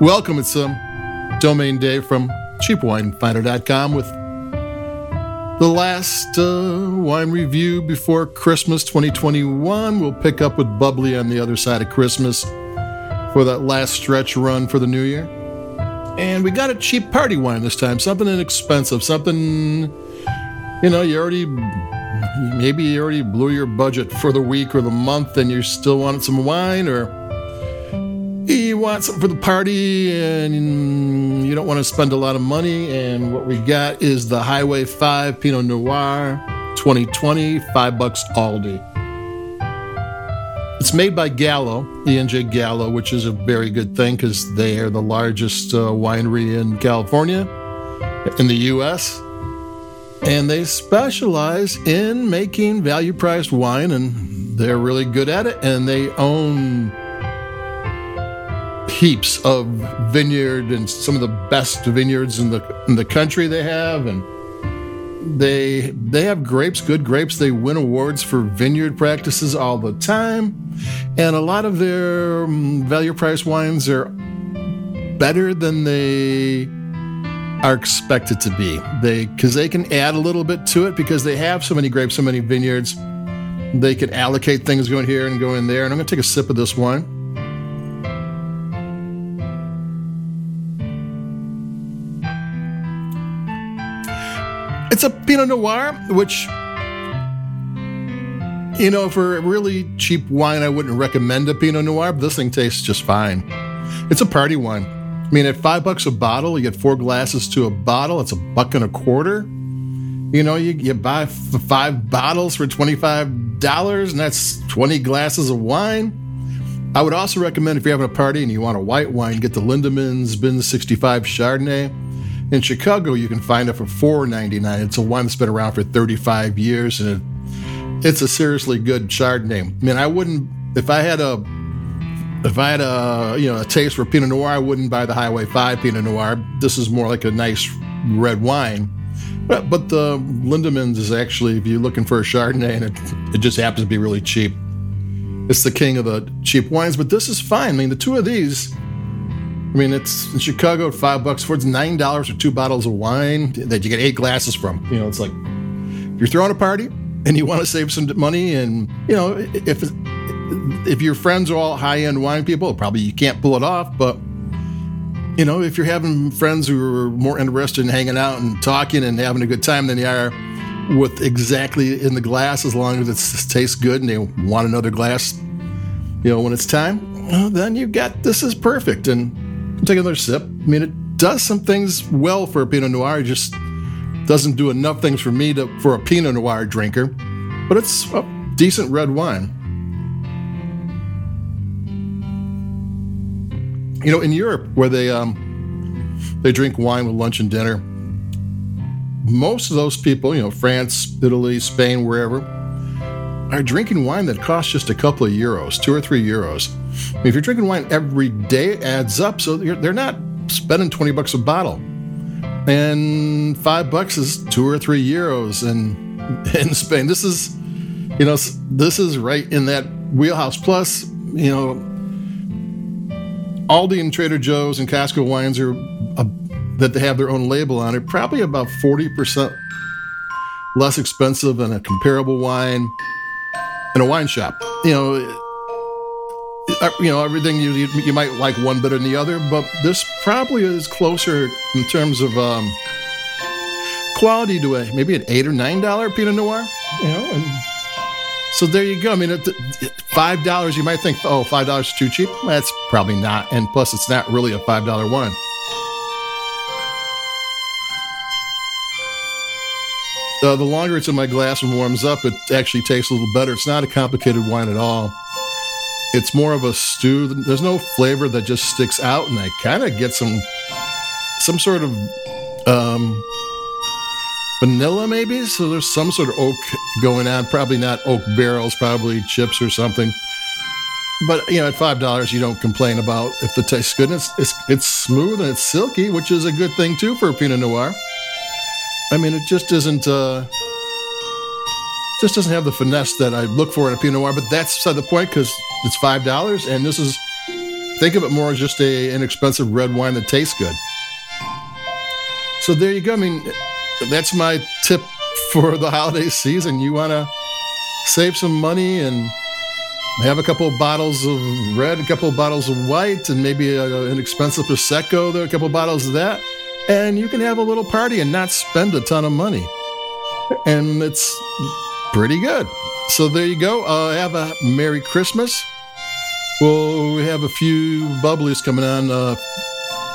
Welcome. It's um, Domain Day from CheapWineFinder.com with the last uh, wine review before Christmas 2021. We'll pick up with Bubbly on the other side of Christmas for that last stretch run for the new year. And we got a cheap party wine this time, something inexpensive, something, you know, you already, maybe you already blew your budget for the week or the month and you still wanted some wine or want something for the party and you don't want to spend a lot of money. And what we got is the Highway 5 Pinot Noir 2020, five bucks Aldi. It's made by Gallo, E&J Gallo, which is a very good thing because they are the largest uh, winery in California, in the U.S. And they specialize in making value priced wine, and they're really good at it. And they own heaps of vineyard and some of the best vineyards in the in the country they have and they they have grapes good grapes. They win awards for vineyard practices all the time and a lot of their um, value price wines are better than they are expected to be. They because they can add a little bit to it because they have so many grapes so many vineyards. They can allocate things going here and going there and i'm going to take a sip of this wine It's a Pinot Noir, which, you know, for a really cheap wine, I wouldn't recommend a Pinot Noir, but this thing tastes just fine. It's a party wine. I mean, at five bucks a bottle, you get four glasses to a bottle. It's a buck and a quarter. You know, you, you buy f- five bottles for $25, and that's 20 glasses of wine. I would also recommend if you're having a party and you want a white wine, get the Lindemans Bin 65 Chardonnay. In Chicago, you can find it for $4.99. It's a wine that's been around for 35 years, and it, it's a seriously good Chardonnay. I mean, I wouldn't if I had a if I had a you know a taste for Pinot Noir, I wouldn't buy the Highway Five Pinot Noir. This is more like a nice red wine. But, but the Lindemans is actually, if you're looking for a Chardonnay, and it, it just happens to be really cheap. It's the king of the cheap wines, but this is fine. I mean, the two of these I mean, it's in Chicago, five bucks for it's nine dollars for two bottles of wine that you get eight glasses from. You know, it's like if you're throwing a party and you want to save some money, and you know, if if your friends are all high end wine people, probably you can't pull it off. But you know, if you're having friends who are more interested in hanging out and talking and having a good time than you are with exactly in the glass, as long as it tastes good and they want another glass, you know, when it's time, well, then you got this is perfect and take another sip. I mean, it does some things well for a Pinot Noir. It just doesn't do enough things for me to for a Pinot Noir drinker, but it's a decent red wine. You know, in Europe, where they um, they drink wine with lunch and dinner, most of those people, you know, France, Italy, Spain, wherever, are drinking wine that costs just a couple of euros, two or three euros. I mean, if you're drinking wine every day, it adds up. So they're not spending 20 bucks a bottle. And five bucks is two or three euros in, in Spain. This is, you know, this is right in that wheelhouse. Plus, you know, Aldi and Trader Joe's and Costco wines are that they have their own label on it, probably about 40% less expensive than a comparable wine in a wine shop. You know, you know everything you, you might like one better than the other, but this probably is closer in terms of um, quality to a maybe an eight or nine dollar Pinot Noir. You know, and so there you go. I mean, five dollars you might think, oh, five dollars is too cheap. That's probably not, and plus it's not really a five dollar wine. Uh, the longer it's in my glass and warms up, it actually tastes a little better. It's not a complicated wine at all. It's more of a stew. There's no flavor that just sticks out, and I kind of get some some sort of um, vanilla, maybe. So there's some sort of oak going on. Probably not oak barrels, probably chips or something. But you know, at five dollars, you don't complain about if the tastes good. It's, it's it's smooth and it's silky, which is a good thing too for a Pinot Noir. I mean, it just isn't. Uh, just doesn't have the finesse that I look for in a Pinot Noir. But that's beside the point because it's five dollars, and this is think of it more as just a inexpensive red wine that tastes good. So there you go. I mean, that's my tip for the holiday season. You want to save some money and have a couple of bottles of red, a couple of bottles of white, and maybe a, an expensive prosecco. There, a couple of bottles of that, and you can have a little party and not spend a ton of money, and it's pretty good. So there you go. Uh, have a Merry Christmas. Well, we have a few bubblies coming on uh,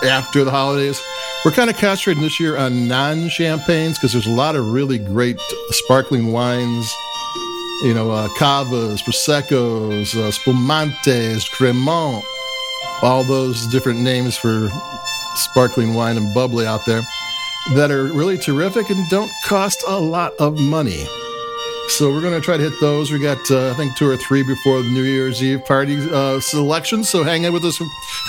after the holidays. We're kind of concentrating this year on non champagnes because there's a lot of really great sparkling wines. You know, uh, cavas, proseccos, uh, spumantes, cremant, all those different names for sparkling wine and bubbly out there that are really terrific and don't cost a lot of money. So we're going to try to hit those. We got, uh, I think, two or three before the New Year's Eve party uh, selection. So hang in with us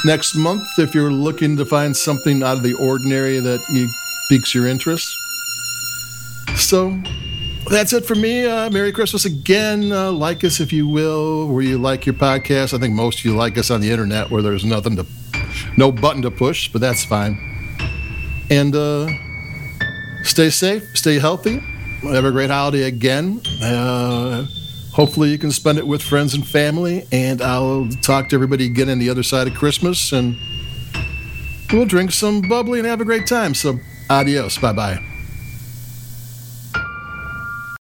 next month if you're looking to find something out of the ordinary that piques your interest. So that's it for me. Uh, Merry Christmas again. Uh, like us if you will, where you like your podcast. I think most of you like us on the internet where there's nothing to, no button to push, but that's fine. And uh, stay safe, stay healthy have a great holiday again. Uh, hopefully, you can spend it with friends and family. And I'll talk to everybody again on the other side of Christmas. And we'll drink some bubbly and have a great time. So, adios. Bye bye.